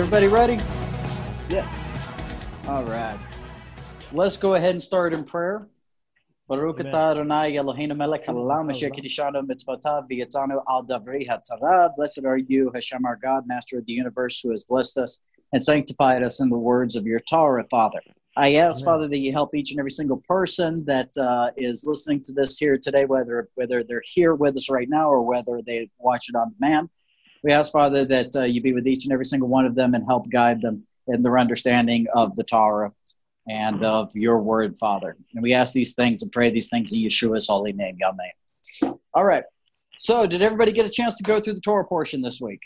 Everybody ready? Yeah. All right. Let's go ahead and start in prayer. Baruch atah Adonai Eloheinu melech haolam asher kiddushanu mitzvotav v'yatzanu al davrei haTorah. Blessed are you, Hashem our God, Master of the universe, who has blessed us and sanctified us in the words of your Torah, Father. I ask, Amen. Father, that you help each and every single person that uh, is listening to this here today, whether whether they're here with us right now or whether they watch it on demand. We ask, Father, that uh, you be with each and every single one of them and help guide them in their understanding of the Torah and of your word, Father. And we ask these things and pray these things in Yeshua's holy name, Yahweh. All right. So, did everybody get a chance to go through the Torah portion this week?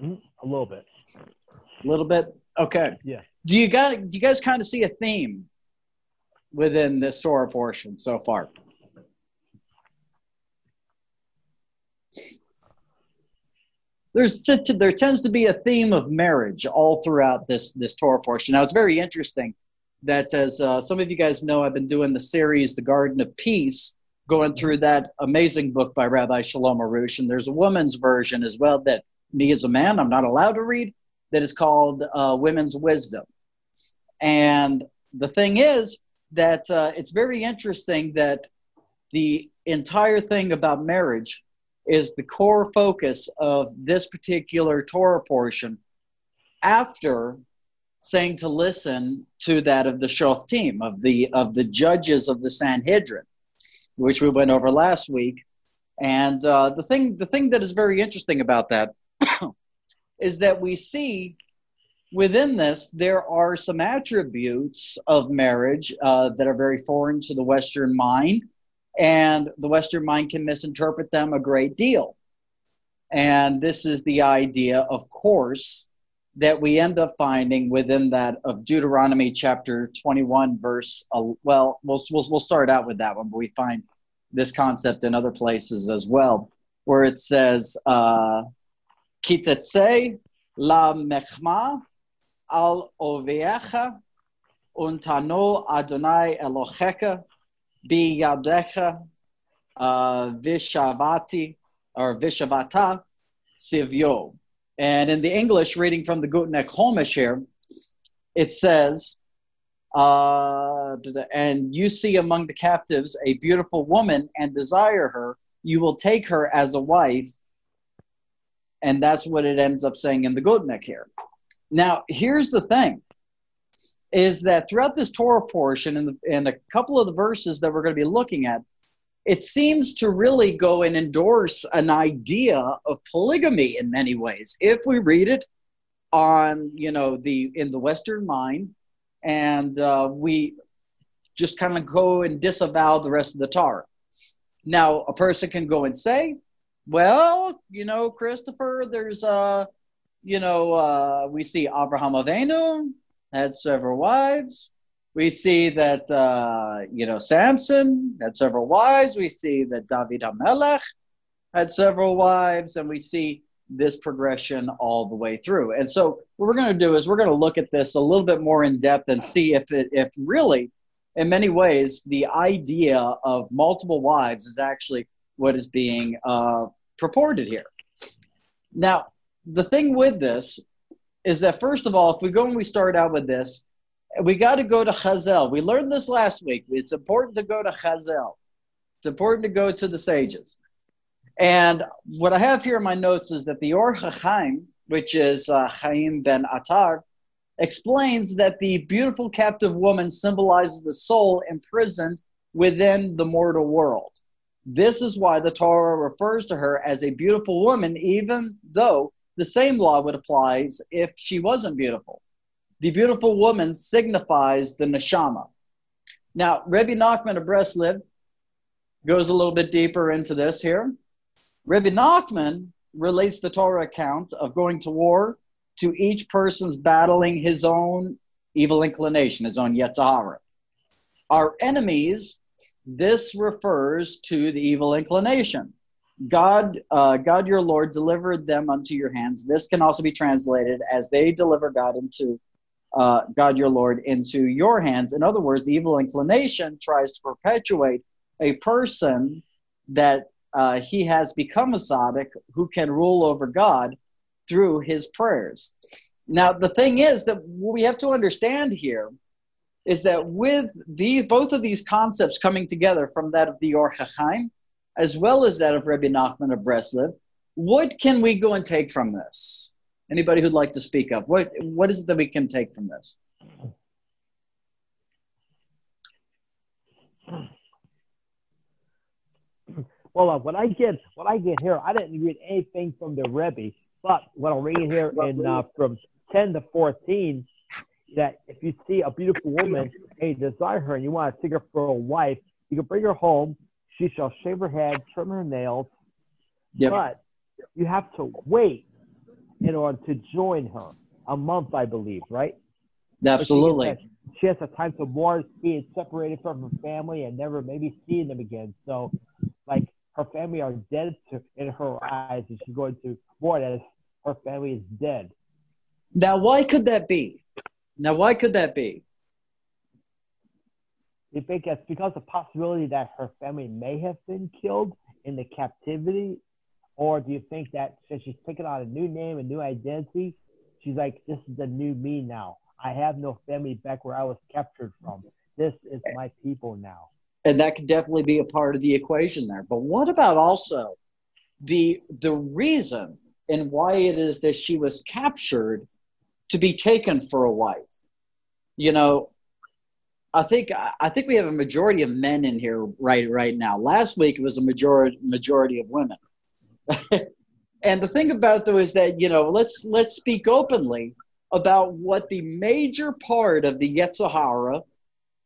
Mm, A little bit. A little bit. Okay. Yeah. Do you got? Do you guys kind of see a theme within this Torah portion so far? There's there tends to be a theme of marriage all throughout this this Torah portion. Now it's very interesting that as uh, some of you guys know, I've been doing the series, The Garden of Peace, going through that amazing book by Rabbi Shalom Arush, and there's a woman's version as well that me as a man I'm not allowed to read that is called uh, Women's Wisdom. And the thing is that uh, it's very interesting that the entire thing about marriage is the core focus of this particular Torah portion after saying to listen to that of the Shoftim, of the of the judges of the Sanhedrin, which we went over last week. And uh, the thing the thing that is very interesting about that is that we see within this there are some attributes of marriage uh, that are very foreign to the Western mind, and the Western mind can misinterpret them a great deal. And this is the idea, of course, that we end up finding within that of Deuteronomy chapter 21, verse, uh, well, we'll, we'll, we'll start out with that one, but we find this concept in other places as well, where it says, uh, Kitetse la mechma al oviecha untano Adonai Elohecha biyadecha uh, vishavati or vishavata sivyo. And in the English, reading from the Gutnick Chumash here, it says, uh, and you see among the captives a beautiful woman and desire her, you will take her as a wife. And that's what it ends up saying in the Gutnick here. Now, here's the thing is that throughout this Torah portion and, the, and a couple of the verses that we're going to be looking at, it seems to really go and endorse an idea of polygamy in many ways. If we read it on, you know, the in the Western mind, and uh, we just kind of go and disavow the rest of the Torah. Now, a person can go and say, well, you know, Christopher, there's, uh, you know, uh, we see Abraham Avinu had several wives. We see that, uh, you know, Samson had several wives. We see that David HaMelech had several wives. And we see this progression all the way through. And so what we're going to do is we're going to look at this a little bit more in depth and see if it, if really, in many ways, the idea of multiple wives is actually what is being uh, purported here. Now, the thing with this is that first of all, if we go and we start out with this, we got to go to Chazal. We learned this last week. It's important to go to Chazal. It's important to go to the sages. And what I have here in my notes is that the Or HaChaim, which is uh, Chaim ben Atar, explains that the beautiful captive woman symbolizes the soul imprisoned within the mortal world. This is why the Torah refers to her as a beautiful woman, even though the same law would apply if she wasn't beautiful. The beautiful woman signifies the neshama. Now, Rebbe Nachman of Breslev goes a little bit deeper into this here. Rebbe Nachman relates the Torah account of going to war to each person's battling his own evil inclination, his own Yetzer Hara. Our enemies, this refers to the evil inclination. God, uh, God your Lord delivered them unto your hands. This can also be translated as they deliver God into uh, God your Lord into your hands. In other words, the evil inclination tries to perpetuate a person that uh, he has become a tzaddik who can rule over God through his prayers. Now, the thing is that we have to understand here is that with these, both of these concepts coming together from that of the Or HaChaim, as well as that of Rabbi Nachman of Breslev, what can we go and take from this? Anybody who'd like to speak up? What, what is it that we can take from this? Well, uh, what I get, what I get here, I didn't read anything from the Rebbe, but what I'm reading here in uh, from 10 to 14, that if you see a beautiful woman and you desire her and you want to take her for a wife, you can bring her home. She shall shave her head, trim her nails, yep. but you have to wait in order to join her. A month, I believe, right? Absolutely. She, she has a time to mourn being separated from her family and never maybe seeing them again. So, like, her family are dead to, in her eyes, and she's going to mourn as her family is dead. Now, why could that be? Now, why could that be? It's because of the possibility that her family may have been killed in the captivity? Or do you think that since she's taken on a new name, a new identity, she's like, this is the new me now. I have no family back where I was captured from. This is my people now. And that could definitely be a part of the equation there. But what about also the the reason and why it is that she was captured to be taken for a wife. You know, I think I think we have a majority of men in here right right now. Last week it was a majority majority of women. and the thing about it though is that you know let's let's speak openly about what the major part of the yetzer hara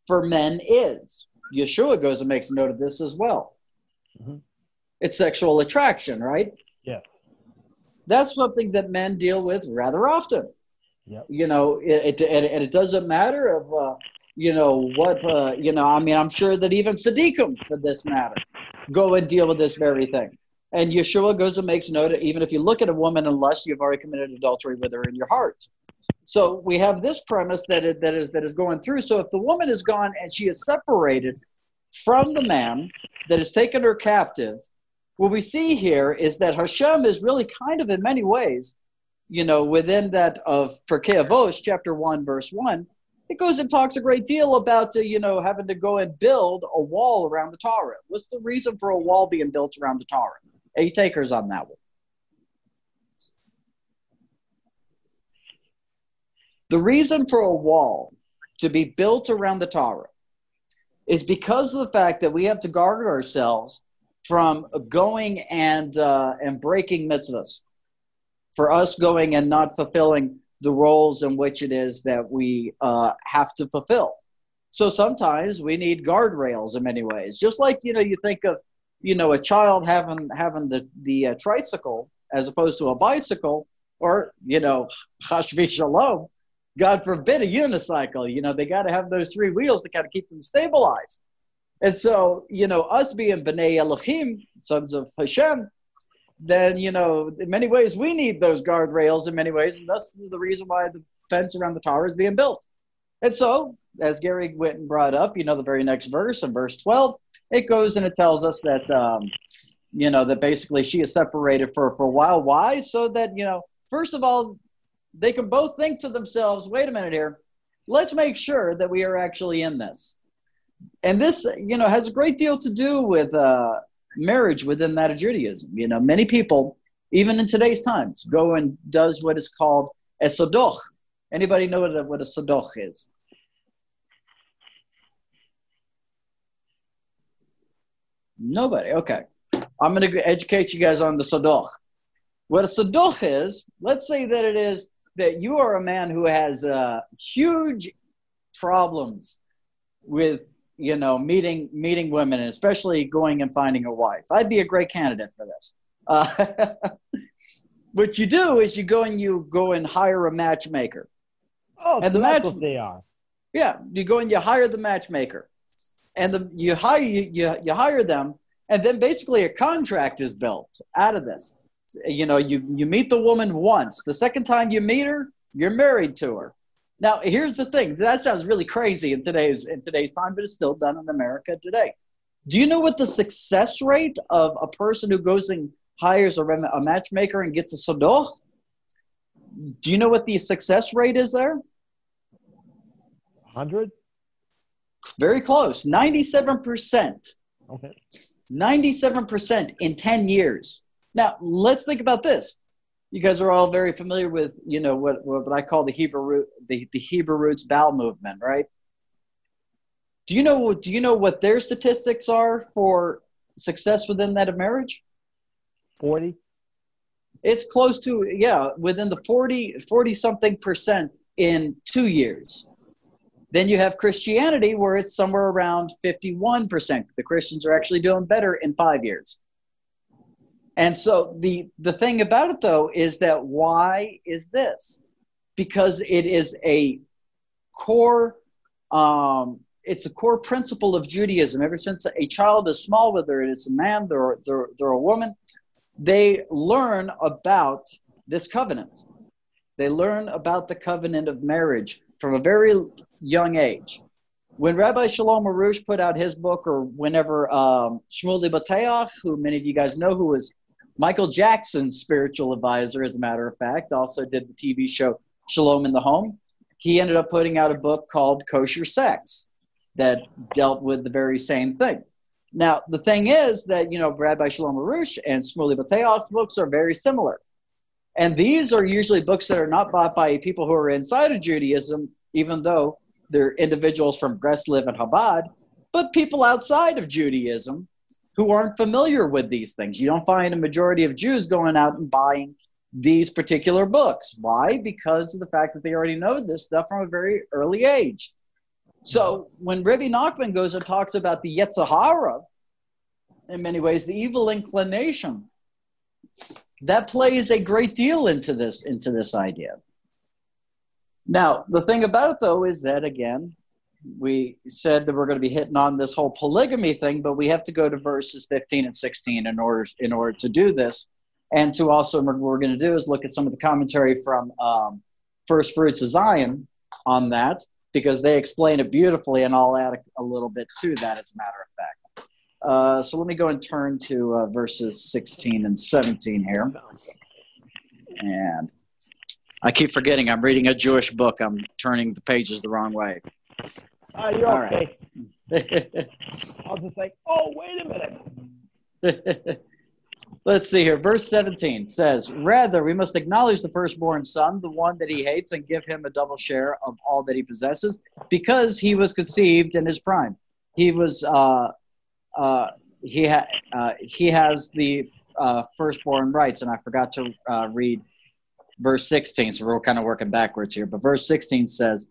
for men is. Yeshua goes and makes note of this as well. Mm-hmm. It's sexual attraction, right? Yeah. That's something that men deal with rather often. Yep. You know, it, it, and it doesn't matter of, uh, you know, what, uh, you know, I mean, I'm sure that even tzaddikim, for this matter, go and deal with this very thing. And Yeshua goes and makes note, that even if you look at a woman in lust, you've already committed adultery with her in your heart. So we have this premise that, it, that, is, that is going through. So if the woman is gone and she is separated from the man that has taken her captive, what we see here is that Hashem is really kind of in many ways you know, within that of Pirkei Avos, chapter 1, verse 1, it goes and talks a great deal about, uh, you know, having to go and build a wall around the Torah. What's the reason for a wall being built around the Torah? Eight takers on that one. The reason for a wall to be built around the Torah is because of the fact that we have to guard ourselves from going and uh, and breaking mitzvahs for us going and not fulfilling the roles in which it is that we uh, have to fulfill. So sometimes we need guardrails in many ways. Just like you know, you think of you know a child having having the the uh, tricycle as opposed to a bicycle, or you know, shalom, God forbid a unicycle. You know, they got to have those three wheels to kind of keep them stabilized. And so, you know, us being Bnei Elohim, sons of Hashem, then you know in many ways we need those guardrails in many ways and that's the reason why the fence around the Torah is being built. And so as gary witten brought up you know the very next verse in verse 12 it goes and it tells us that um, you know that basically she is separated for for a while. Why? So that you know first of all they can both think to themselves wait a minute here. Let's make sure that we are actually in this. And this you know has a great deal to do with uh, marriage within that of Judaism. You know, many people, even in today's times, go and does what is called a shidduch. Anybody know what a, what a shidduch is? Nobody. Okay. I'm going to educate you guys on the shidduch. What a shidduch is, let's say that it is that you are a man who has uh, huge problems with you know, meeting meeting women, and especially going and finding a wife. I'd be a great candidate for this. Uh, what you do is you go and you go and hire a matchmaker. Oh, and the match they are. Yeah, you go and you hire the matchmaker, and the you hire you, you you hire them, and then basically a contract is built out of this. You know, you you meet the woman once. The second time you meet her, you're married to her. Now, here's the thing. That sounds really crazy in today's in today's time, but it's still done in America today. Do you know what the success rate of a person who goes and hires a, a matchmaker and gets a shidduch? Do you know what the success rate is there? 100? Very close. 97%. Okay. 97% in 10 years. Now, let's think about this. You guys are all very familiar with, you know, what, what I call the Hebrew root, the, the Hebrew roots bowel movement, right? Do you know do you know what their statistics are for success within that of marriage? 40. It's close to yeah, within the 40 40 something percent in 2 years. Then you have Christianity where it's somewhere around 51%. The Christians are actually doing better in 5 years. And so the the thing about it though is that why is this? Because it is a core um, it's a core principle of Judaism. Ever since a child is small, whether it is a man, they're, they're, they're a woman, they learn about this covenant. They learn about the covenant of marriage from a very young age. When Rabbi Shalom Arush put out his book, or whenever um, Shmuley Boteach, who many of you guys know, who was Michael Jackson's spiritual advisor, as a matter of fact, also did the TV show Shalom in the Home, he ended up putting out a book called Kosher Sex that dealt with the very same thing. Now, the thing is that, you know, Rabbi Shalom Arush and Shmuley Boteach's books are very similar. And these are usually books that are not bought by people who are inside of Judaism, even though they're individuals from Breslov and Chabad, but people outside of Judaism who aren't familiar with these things. You don't find a majority of Jews going out and buying these particular books. Why? Because of the fact that they already know this stuff from a very early age. So when Rabbi Nachman goes and talks about the Yetzer Hara, in many ways, the evil inclination, that plays a great deal into this into this idea. Now, the thing about it though is that again, we said that we're going to be hitting on this whole polygamy thing, but we have to go to verses 15 and 16 in order in order to do this. And to also what we're going to do is look at some of the commentary from um, First Fruits of Zion on that because they explain it beautifully, and I'll add a, a little bit to that as a matter of fact. Uh, so let me go and turn to uh, verses 16 and 17 here. And I keep forgetting I'm reading a Jewish book. I'm turning the pages the wrong way. Uh, you're All okay. Right. I was just like, oh, wait a minute. Let's see here. Verse 17 says, Rather, we must acknowledge the firstborn son, the one that he hates, and give him a double share of all that he possesses, because he was conceived in his prime. He was, uh, uh, he, ha- uh, he has the uh, firstborn rights, and I forgot to uh, read verse 16, so we're kind of working backwards here. But verse 16 says,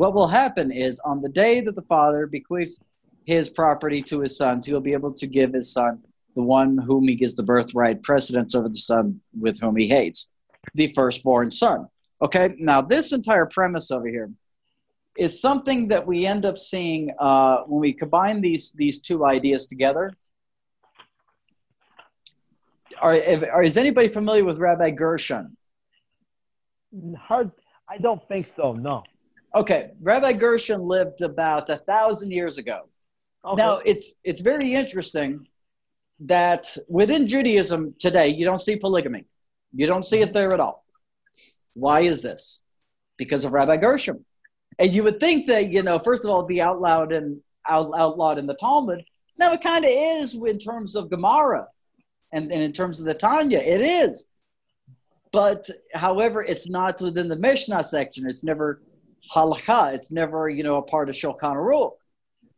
What will happen is on the day that the father bequeaths his property to his sons, he will be able to give his son the one whom he gives the birthright precedence over the son with whom he hates, the firstborn son. Okay, now this entire premise over here is something that we end up seeing uh, when we combine these these two ideas together. Are, are is anybody familiar with Rabbi Gershon? Hard. I don't think so. No. Okay, Rabbi Gershon lived about a thousand years ago. Okay. Now it's it's very interesting that within Judaism today, you don't see polygamy. You don't see it there at all. Why is this? Because of Rabbi Gershom. And you would think that, you know, first of all, be outlawed and out, outlawed in the Talmud. Now it kind of is in terms of Gemara and, and in terms of the Tanya, it is. But however, it's not within the Mishnah section. It's never halakha. It's never, you know, a part of Shulchan Aruch.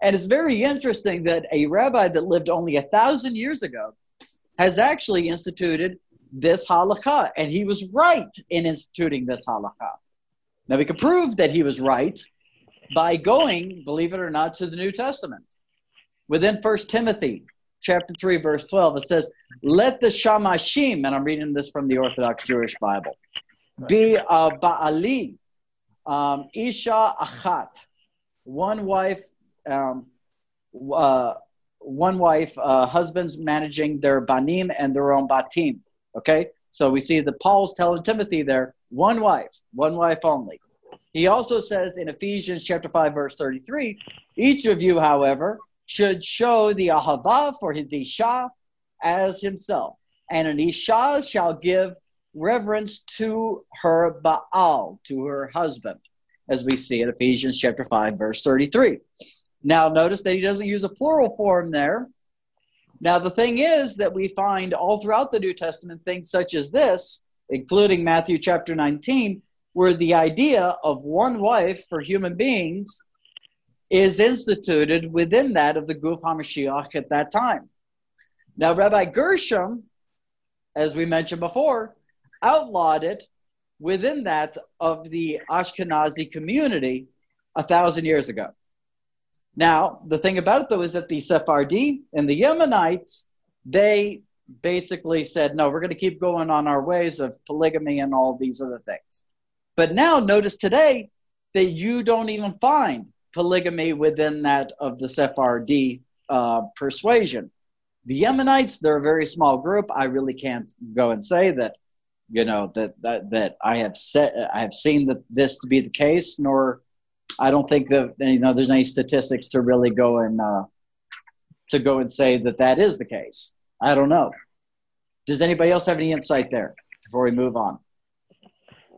And it's very interesting that a rabbi that lived only a thousand years ago has actually instituted this halakha, and he was right in instituting this halakha. Now we can prove that he was right by going, believe it or not, to the New Testament. Within First Timothy chapter 3, verse 12, it says, Let the Shamashim, and I'm reading this from the Orthodox Jewish Bible, be a Ba'ali, um, Isha Achat, one wife um, uh, one wife, uh, husbands managing their banim and their own batim. Okay, so we see that Paul's telling Timothy there, one wife, one wife only. He also says in Ephesians chapter 5, verse 33, each of you, however, should show the ahava for his isha as himself. And an isha shall give reverence to her Baal, to her husband, as we see in Ephesians chapter 5, verse 33. Now, notice that he doesn't use a plural form there. Now, the thing is that we find all throughout the New Testament things such as this, including Matthew chapter 19, where the idea of one wife for human beings is instituted within that of the Guf HaMashiach at that time. Now, Rabbi Gershom, as we mentioned before, outlawed it within that of the Ashkenazi community a thousand years ago. Now, the thing about it though is that the Sephardi and the Yemenites, they basically said, no, we're going to keep going on our ways of polygamy and all these other things. But now, notice today that you don't even find polygamy within that of the Sephardi uh, persuasion. The Yemenites, they're a very small group. I really can't go and say that, you know, that that, that I have set, I have seen that this to be the case, nor I don't think that you know there's any statistics to really go and uh, to go and say that that is the case. I don't know. Does anybody else have any insight there before we move on?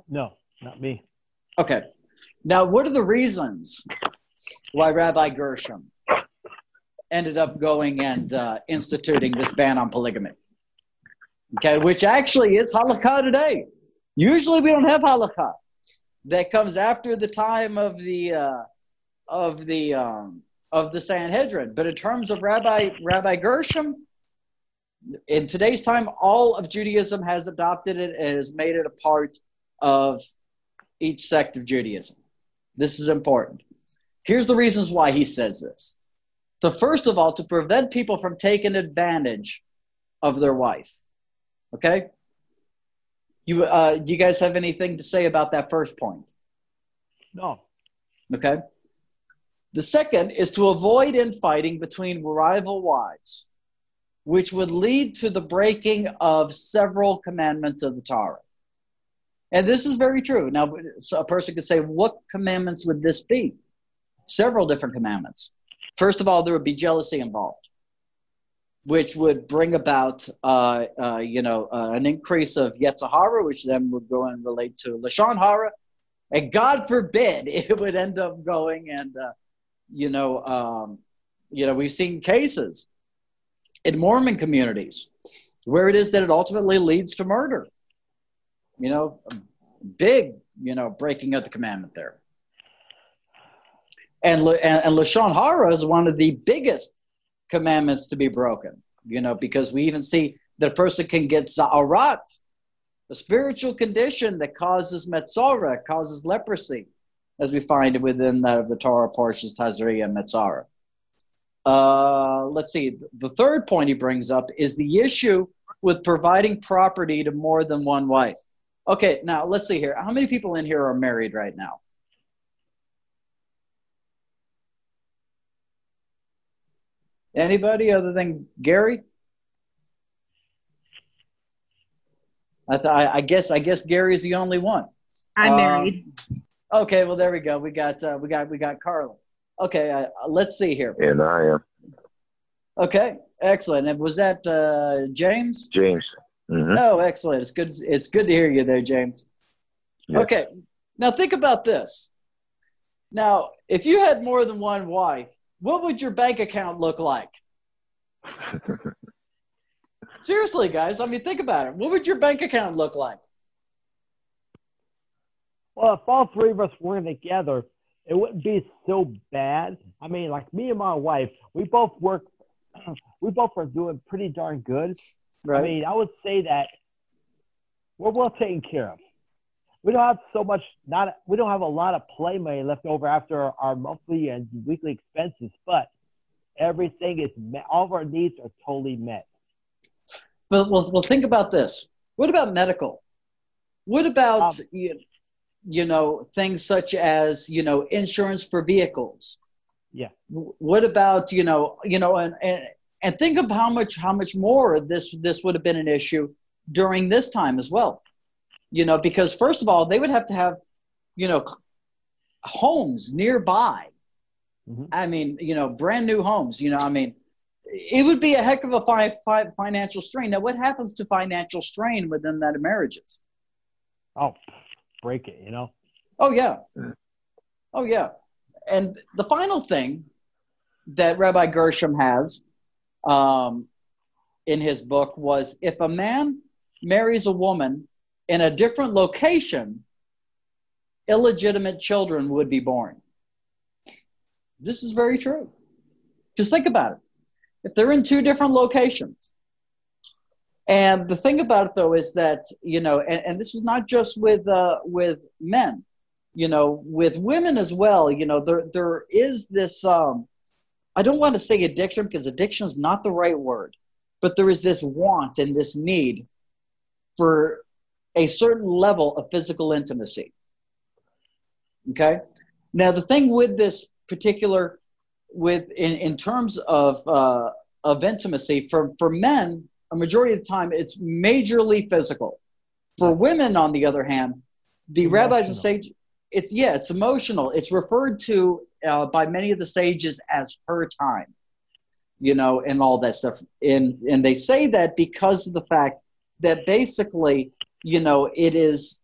No, not me. Okay. Now, what are the reasons why Rabbi Gershom ended up going and uh, instituting this ban on polygamy? Okay, which actually is halakha today. Usually, we don't have halakha that comes after the time of the uh, of the um, of the Sanhedrin. But in terms of Rabbi Rabbi Gershom, in today's time, all of Judaism has adopted it and has made it a part of each sect of Judaism. This is important. Here's the reasons why he says this. So, first of all, to prevent people from taking advantage of their wife. Okay? You, uh, do you guys have anything to say about that first point? No. Okay. The second is to avoid infighting between rival wives, which would lead to the breaking of several commandments of the Torah. And this is very true. Now, so a person could say, what commandments would this be? Several different commandments. First of all, there would be jealousy involved which would bring about, uh, uh, you know, uh, an increase of Yetzer Hara, which then would go and relate to Lashon Hara. And God forbid it would end up going and, uh, you know, um, you know, we've seen cases in Mormon communities where it is that it ultimately leads to murder. You know, big, you know, breaking of the commandment there. And, and, and Lashon Hara is one of the biggest commandments to be broken, you know, because we even see that a person can get tzara'at, a spiritual condition that causes metzora, causes leprosy, as we find it within that of the Torah portions, Tazria and Metzora. Uh, let's see, the third point he brings up is the issue with providing property to more than one wife. Okay, now let's see here. How many people in here are married right now? Anybody other than Gary? I thought. I, I guess. I guess Gary's the only one. I'm um, married. Okay. Well, there we go. We got. Uh, we got. We got Carla. Okay. Uh, let's see here. And I am. Okay. Excellent. And was that uh, James? James. Mm-hmm. Oh, excellent. It's good. It's good to hear you there, James. Yeah. Okay. Now think about this. Now, if you had more than one wife, what would your bank account look like? Seriously, guys. I mean, think about it. What would your bank account look like? Well, if all three of us were together, it wouldn't be so bad. I mean, like me and my wife, we both work. We both are doing pretty darn good. Right. I mean, I would say that we're well taken care of we don't have so much not we don't have a lot of play money left over after our monthly and weekly expenses but everything is met all of our needs are totally met. But well, well think about this. What about medical? What about um, you, you know things such as you know insurance for vehicles? Yeah. What about you know you know and and and think of how much how much more this this would have been an issue during this time as well you know, because first of all, they would have to have, you know, homes nearby. Mm-hmm. I mean, you know, brand new homes. You know, I mean, it would be a heck of a fi- fi- financial strain. Now, what happens to financial strain within that of marriages? oh, break it, you know. Oh yeah, oh yeah. And the final thing that Rabbi Gershom has um, in his book was if a man marries a woman in a different location, illegitimate children would be born. This is very true. Just think about it. If they're in two different locations, and the thing about it though is that you know, and, and this is not just with uh, with men, you know, with women as well. You know, there there is this. Um, I don't want to say addiction because addiction is not the right word, but there is this want and this need for a certain level of physical intimacy. Okay. Now the thing with this particular, with in, in terms of uh, of intimacy for for men, a majority of the time it's majorly physical. For women, on the other hand, the emotional. rabbis and sages, it's yeah, it's emotional. It's referred to uh, by many of the sages as her time, you know, and all that stuff. And and they say that because of the fact that basically, you know, it is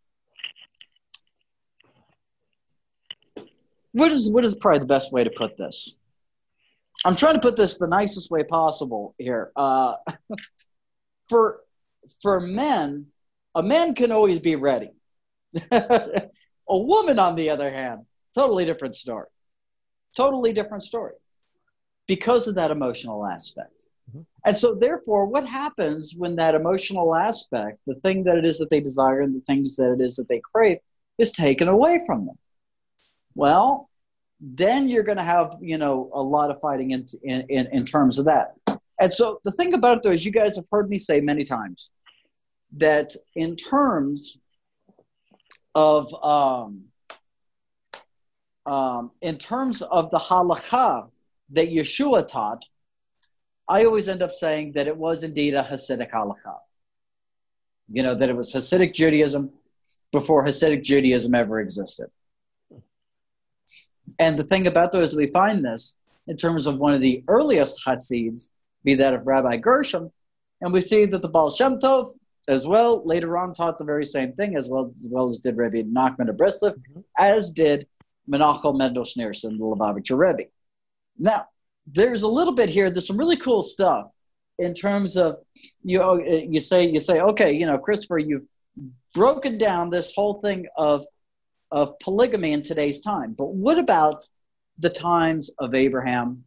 what is what is probably the best way to put this? I'm trying to put this the nicest way possible here. Uh, for for men, a man can always be ready. a woman, on the other hand, totally different story. Totally different story because of that emotional aspect. And so, therefore, what happens when that emotional aspect, the thing that it is that they desire and the things that it is that they crave, is taken away from them? well, then you're going to have you know a lot of fighting in, in, in, in terms of that. And so the thing about it though is you guys have heard me say many times that in terms of um, um, in terms of the halakha that Yeshua taught, I always end up saying that it was indeed a Hasidic halakha. You know, that it was Hasidic Judaism before Hasidic Judaism ever existed. And the thing about those, we find this in terms of one of the earliest Hasids, be that of Rabbi Gershom, and we see that the Baal Shem Tov, as well, later on taught the very same thing, as well as, well as did Rabbi Nachman of Breslev, mm-hmm. as did Menachem Mendel Schneerson, the Lubavitcher Rebbe. Now, there's a little bit here. There's some really cool stuff in terms of you. Uh, you say you say, okay, you know, Christopher, you've broken down this whole thing of of polygamy in today's time. But what about the times of Abraham,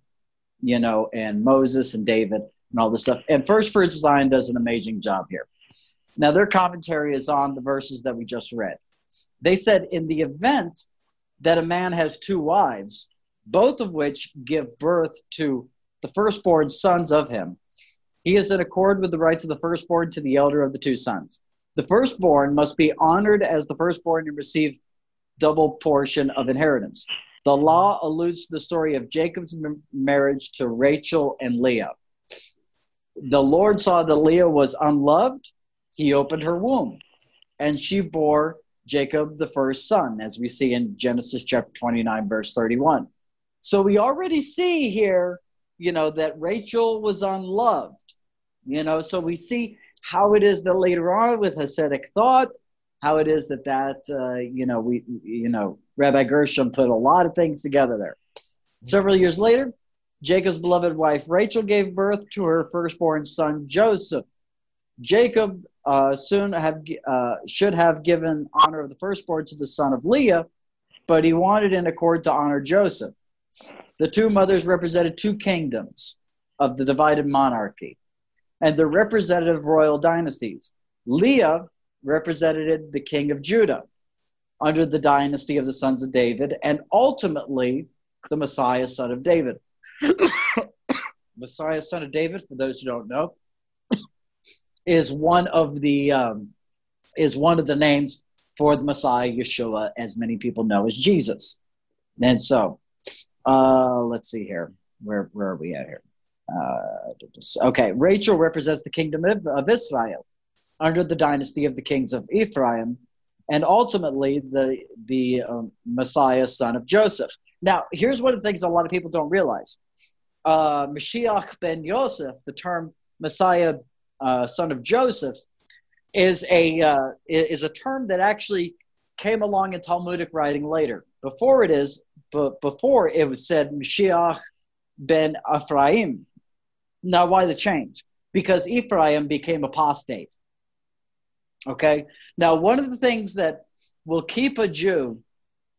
you know, and Moses and David and all this stuff? And First Fruits Zion does an amazing job here. Now, their commentary is on the verses that we just read. They said, in the event that a man has two wives, both of which give birth to the firstborn sons of him, he is in accord with the rights of the firstborn to the elder of the two sons. The firstborn must be honored as the firstborn and receive double portion of inheritance. The law alludes to the story of Jacob's marriage to Rachel and Leah. The Lord saw that Leah was unloved. He opened her womb, and she bore Jacob the first son, as we see in Genesis chapter 29, verse 31. So we already see here, you know, that Rachel was unloved. You know, so we see how it is that later on with Hasidic thought, how it is that that uh, you know we you know Rabbi Gershom put a lot of things together there. Several years later, Jacob's beloved wife Rachel gave birth to her firstborn son Joseph. Jacob uh, soon have uh, should have given honor of the firstborn to the son of Leah, but he wanted in accord to honor Joseph. The two mothers represented two kingdoms of the divided monarchy and the representative royal dynasties. Leah represented the king of Judah under the dynasty of the sons of David, and ultimately the Messiah, son of David. Messiah, son of David, for those who don't know, is one of the um, is one of the names for the Messiah, Yeshua, as many people know as Jesus. And so, uh, let's see here. Where where are we at here? Uh, okay, Rachel represents the kingdom of, of Israel under the dynasty of the kings of Ephraim, and ultimately the the um, Messiah, son of Joseph. Now, here's one of the things a lot of people don't realize: uh, Mashiach ben Yosef, the term Messiah, uh, son of Joseph, is a uh, is a term that actually came along in Talmudic writing later. Before it is, but before it was said Mashiach ben Ephraim. Now, why the change? Because Ephraim became apostate. Okay. Now, one of the things that will keep a Jew,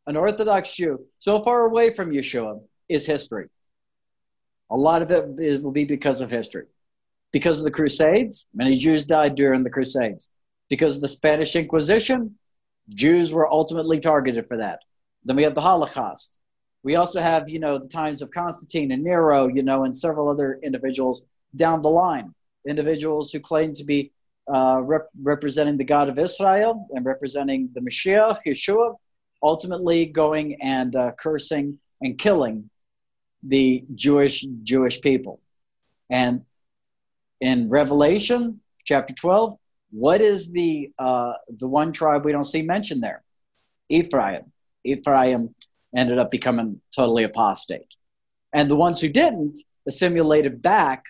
an Orthodox Jew, so far away from Yeshua is history. A lot of it will be because of history. Because of the Crusades, many Jews died during the Crusades. Because of the Spanish Inquisition, Jews were ultimately targeted for that. Then we have the Holocaust. We also have, you know, the times of Constantine and Nero, you know, and several other individuals down the line, individuals who claim to be uh, rep- representing the God of Israel and representing the Mashiach, Yeshua, ultimately going and uh, cursing and killing the Jewish Jewish people. And in Revelation chapter 12, what is the uh, the one tribe we don't see mentioned there? Ephraim. Ephraim ended up becoming totally apostate. And the ones who didn't assimilated back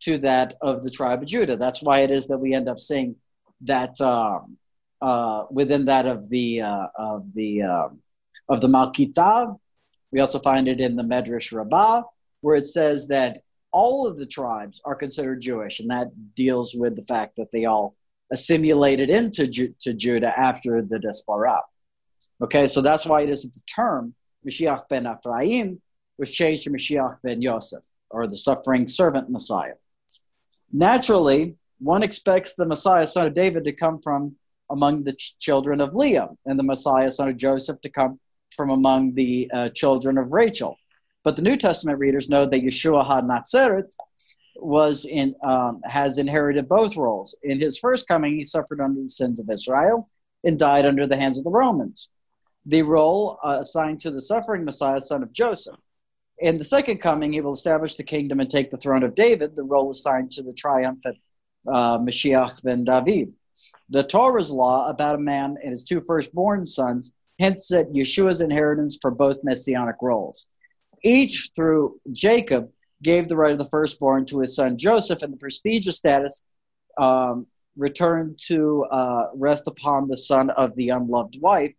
to that of the tribe of Judah. That's why it is that we end up seeing that um, uh, within that of the uh, of the uh, of the Malkitab. We also find it in the Medrash Rabbah, where it says that all of the tribes are considered Jewish, and that deals with the fact that they all assimilated into Ju- to Judah after the Diaspora. Okay, so that's why it is the term Mashiach ben Ephraim was changed to Mashiach ben Yosef, or the suffering servant Messiah. Naturally, one expects the Messiah, son of David, to come from among the ch- children of Leah, and the Messiah, son of Joseph, to come from among the uh, children of Rachel. But the New Testament readers know that Yeshua HaNatzeret was in um, has inherited both roles. In his first coming, he suffered under the sins of Israel and died under the hands of the Romans. The role uh, assigned to the suffering Messiah, son of Joseph. In the second coming, he will establish the kingdom and take the throne of David, the role assigned to the triumphant uh, Mashiach ben David. The Torah's law about a man and his two firstborn sons hints at Yeshua's inheritance for both messianic roles. Each, through Jacob, gave the right of the firstborn to his son Joseph, and the prestigious status um, returned to uh, rest upon the son of the unloved wife,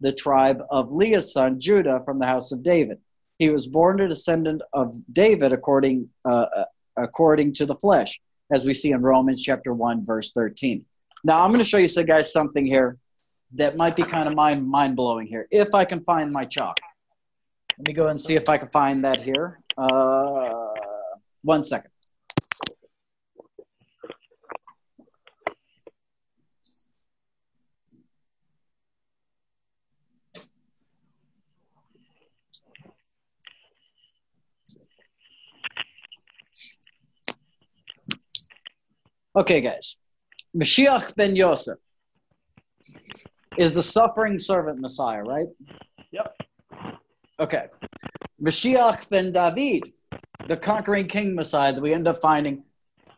the tribe of Leah's son Judah from the house of David. He was born a descendant of David according uh, uh, according to the flesh, as we see in Romans chapter one, verse thirteen. Now I'm going to show you, so guys, something here that might be kind of mind mind blowing here. If I can find my chalk, let me go and see if I can find that here. Uh, one second. Okay, guys. Mashiach ben Yosef is the suffering servant Messiah, right? Yep. Okay. Mashiach ben David, the conquering king Messiah that we end up finding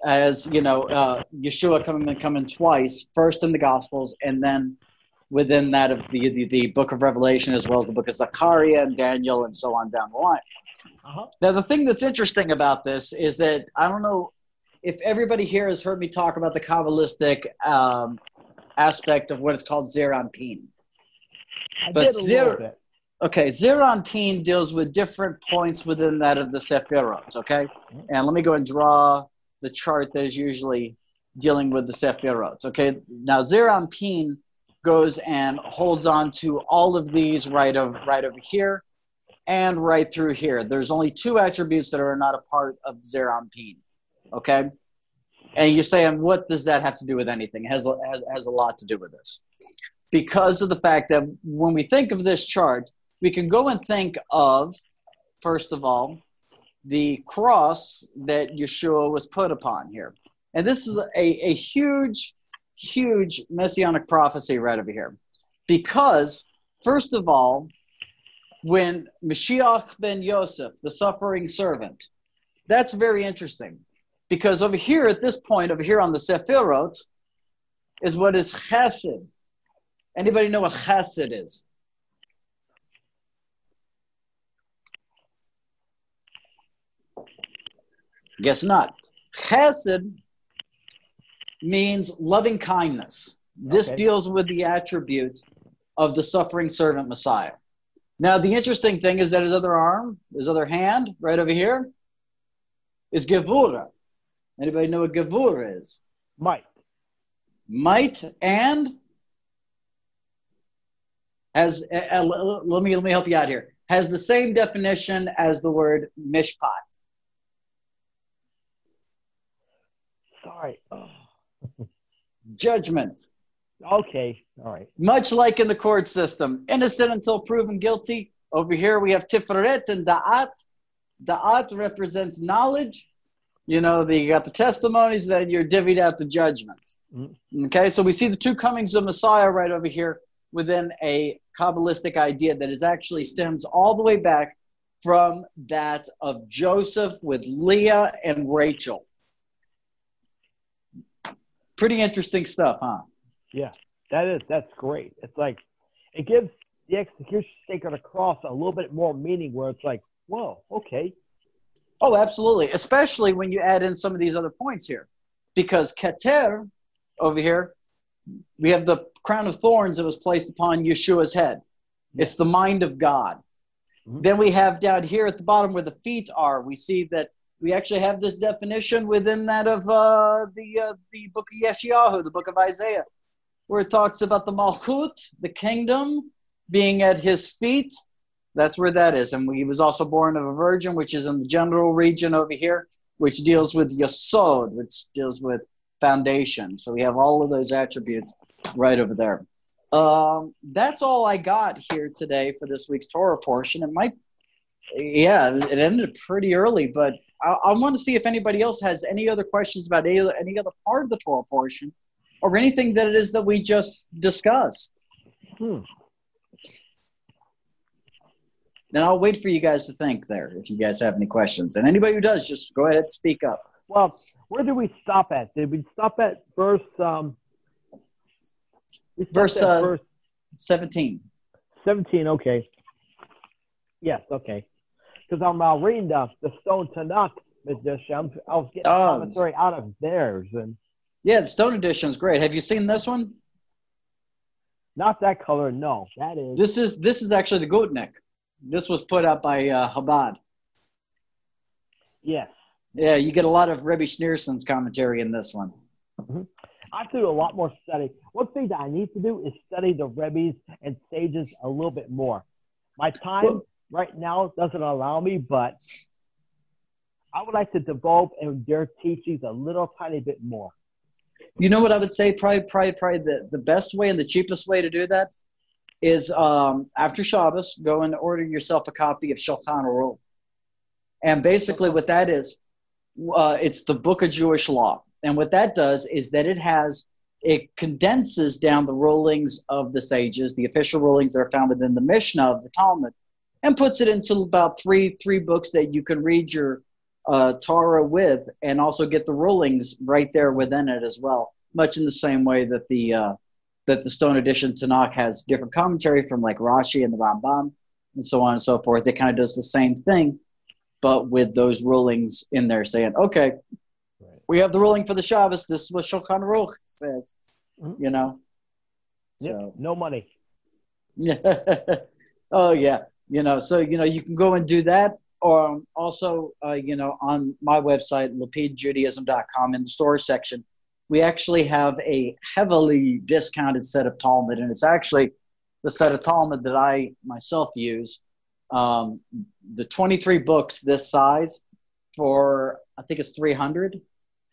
as, you know, uh, Yeshua coming and coming twice, first in the Gospels and then within that of the, the, the book of Revelation as well as the book of Zechariah and Daniel and so on down the line. Uh-huh. Now, the thing that's interesting about this is that I don't know if everybody here has heard me talk about the Kabbalistic um, aspect of what is called Zeir Anpin. but Zeir, okay, Zeir Anpin deals with different points within that of the Sephirot, okay? And let me go and draw the chart that is usually dealing with the Sephirot, okay? Now, Zeir Anpin goes and holds on to all of these right, of, right over here and right through here. There's only two attributes that are not a part of Zeir Anpin Okay. And you're saying, what does that have to do with anything? It has, has, has a lot to do with this. Because of the fact that when we think of this chart, we can go and think of, first of all, the cross that Yeshua was put upon here. And this is a, a huge, huge messianic prophecy right over here. Because, first of all, when Mashiach ben Yosef, the suffering servant, that's very interesting because over here, at this point, over here on the Sephirot, is what is chesed. Anybody know what chesed is? Guess not. Chesed means loving kindness. This Okay. deals with the attribute of the suffering servant Messiah. Now, the interesting thing is that his other arm, his other hand, right over here, is Gevura. Anybody know what Gevura is? Might. Might and has. Uh, uh, let me let me help you out here. Has the same definition as the word mishpat. Sorry. Oh. Judgment. Okay. All right. Much like in the court system, innocent until proven guilty. Over here we have tiferet and da'at. Da'at represents knowledge. You know, the, you got the testimonies, then you're divvied out the judgment. Mhm. Okay, so we see the two comings of Messiah right over here within a Kabbalistic idea that is actually stems all the way back from that of Joseph with Leah and Rachel. Pretty interesting stuff, huh? Yeah. That is. That's great. It's like it gives the execution stake on the cross a little bit more meaning. Where it's like, whoa, okay. Oh, absolutely. Especially when you add in some of these other points here. Because Keter, over here, we have the crown of thorns that was placed upon Yeshua's head. It's the mind of God. Mhm. Then we have down here at the bottom where the feet are, we see that we actually have this definition within that of uh, the, uh, the book of Yeshayahu, the book of Isaiah, where it talks about the Malchut, the kingdom, being at his feet. That's where that is. And he was also born of a virgin, which is in the general region over here, which deals with Yesod, which deals with foundation. So we have all of those attributes right over there. Um, that's all I got here today for this week's Torah portion. It might, yeah, it ended pretty early, but I, I want to see if anybody else has any other questions about any, any other part of the Torah portion or anything that it is that we just discussed. Hmm. Then I'll wait for you guys to think there if you guys have any questions. And anybody who does, just go ahead and speak up. Well, where did we stop at? Did we stop at verse? Um, Verse, uh, verse 17. 17, okay. Yes, okay. Because I'm uh, reading the, the Stone Tanakh, Mr. Shem. I was getting Oh. commentary out of theirs, and Yeah, the Stone Edition is great. Have you seen this one? not that color, no. That is. This is this is actually the Gutnick. This was put up by uh, Chabad. yes. Yeah, you get a lot of Rebbe Schneerson's commentary in this one. I have to do a lot more study. One thing that I need to do is study the Rebbe's and sages a little bit more. My time Well- right now doesn't allow me, but I would like to develop in their teachings a little tiny bit more. You know what I would say? Probably, probably, probably the, the best way and the cheapest way to do that is um, after Shabbos, go and order yourself a copy of Shulchan Aruch. And basically, what that is, uh, it's the book of Jewish law. And what that does is that it has, it condenses down the rulings of the sages, the official rulings that are found within the Mishnah of the Talmud, and puts it into about three three books that you can read your uh, Torah with, and also get the rulings right there within it as well. Much in the same way that the uh, that the Stone Edition Tanakh has different commentary from like Rashi and the Rambam and so on and so forth. It kind of does the same thing, but with those rulings in there, saying, "Okay, Right. we have the ruling for the Shabbos. This is what Shulchan Aruch says." Mhm. You know. Yep, So no money. yeah. oh yeah. You know, so you know you can go and do that, or um, also uh, you know on my website lapidjudaism.com in the store section, we actually have a heavily discounted set of Talmud, and it's actually the set of Talmud that I myself use. Um, the 23 books this size for I think it's 300.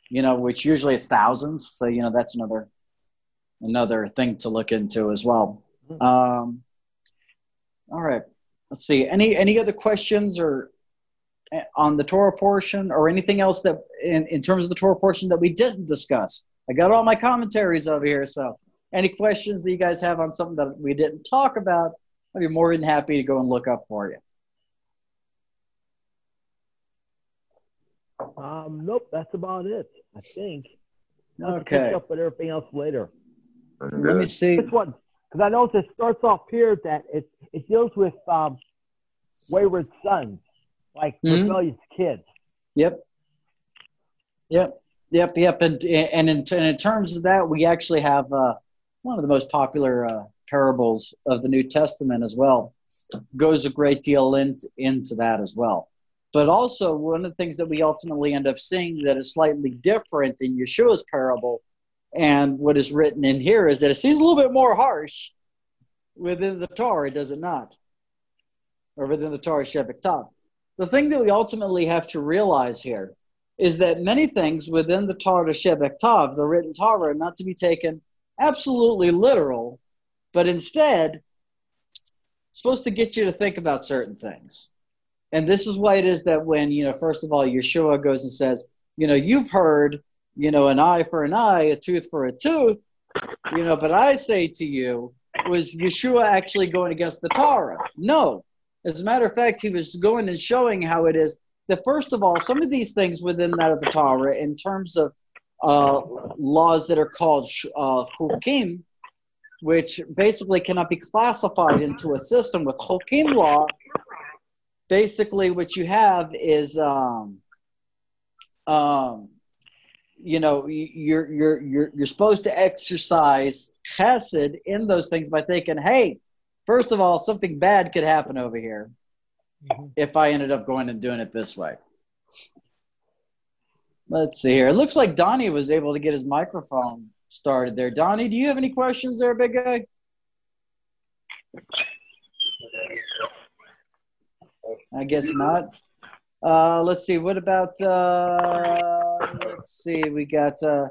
You know, which usually is thousands. So you know that's another another thing to look into as well. Um, all right. Let's see. Any any other questions or on the Torah portion or anything else that in, in terms of the Torah portion that we didn't discuss? I got all my commentaries over here. So any questions that you guys have on something that we didn't talk about, I'd be more than happy to go and look up for you. Um, nope, that's about it. I think. I'll have to Okay. catch up with everything else later. Let me see. This one, because I know it starts off here that it it deals with um, wayward sons, like Mhm. rebellious kids. Yep. Yep. Yep, yep, and and in, and in terms of that, we actually have uh, one of the most popular uh, parables of the New Testament as well. Goes a great deal in, into that as well. But also, one of the things that we ultimately end up seeing that is slightly different in Yeshua's parable and what is written in here is that it seems a little bit more harsh within the Torah, does it not? Or within the Torah Shebek The thing that we ultimately have to realize here is that many things within the Torah Shebiktav, the written Torah, are not to be taken absolutely literal, but instead supposed to get you to think about certain things. And this is why it is that when, you know, first of all, Yeshua goes and says, you know, you've heard, you know, an eye for an eye, a tooth for a tooth, you know, but I say to you, was Yeshua actually going against the Torah? No. As a matter of fact, he was going and showing how it is that, first of all, some of these things within that of the Torah, in terms of uh, laws that are called uh, chukim, which basically cannot be classified into a system with chukim law. Basically, what you have is, um, um, you know, you're you're you're you're supposed to exercise chesed in those things by thinking, hey, first of all, something bad could happen over here mm-hmm. if I ended up going and doing it this way. Let's see here. It looks like Donnie was able to get his microphone started there. Donnie, do you have any questions there, big guy? I guess not. Uh, let's see. What about? Uh, let's see. We got uh,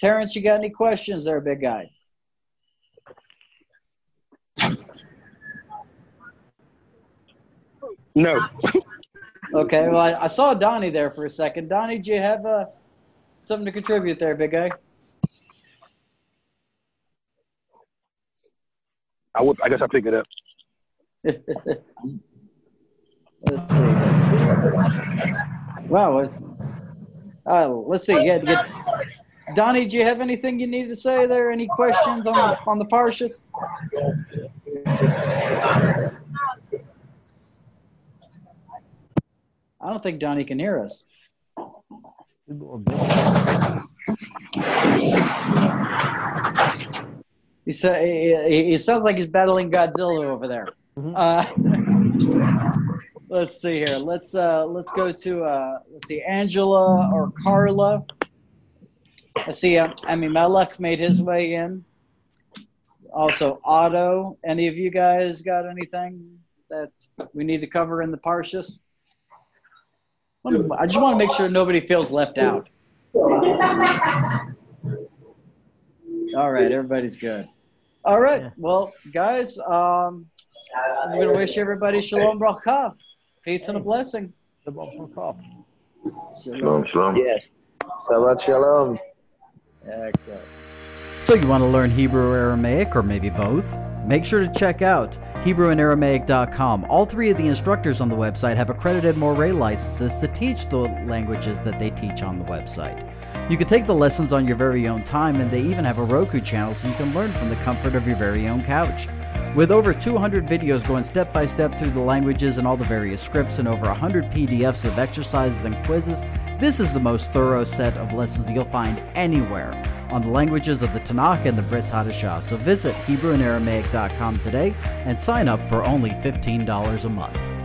Terrence. You got any questions there, big guy? No. Okay, well, I, I, saw Donnie there for a second. Donnie, do you have uh, something to contribute there, big guy? I would. I guess I'll pick it up. let's see. Wow. Uh, let's see. Yeah, get, Donnie, do you have anything you need to say there? Any questions on the on the Parshas? I don't think Donnie can hear us. He, sa- he, he sounds like he's battling Godzilla over there. Mm-hmm. Uh, let's see here. Let's uh, let's go to uh, let's see Angela or Carla. I see uh, I mean Melech made his way in. Also Otto. Any of you guys got anything that we need to cover in the Parshas? I just want to make sure nobody feels left out. All right, everybody's good. All right, well, guys, um, I'm going to wish everybody shalom bracha, peace and a blessing. Shalom, shalom. Yes. Shabbat shalom. Excellent. So you want to learn Hebrew or Aramaic, or maybe both? Make sure to check out HebrewandAramaic.com. All three of the instructors on the website have accredited Moray licenses to teach the languages that they teach on the website. You can take the lessons on your very own time, and they even have a Roku channel so you can learn from the comfort of your very own couch. With over 200 videos going step by step through the languages and all the various scripts, and over 100 PDFs of exercises and quizzes, this is the most thorough set of lessons you'll find anywhere on the languages of the Tanakh and the Brit Hadashah. So visit HebrewandAramaic.com today and sign up for only $15 a month.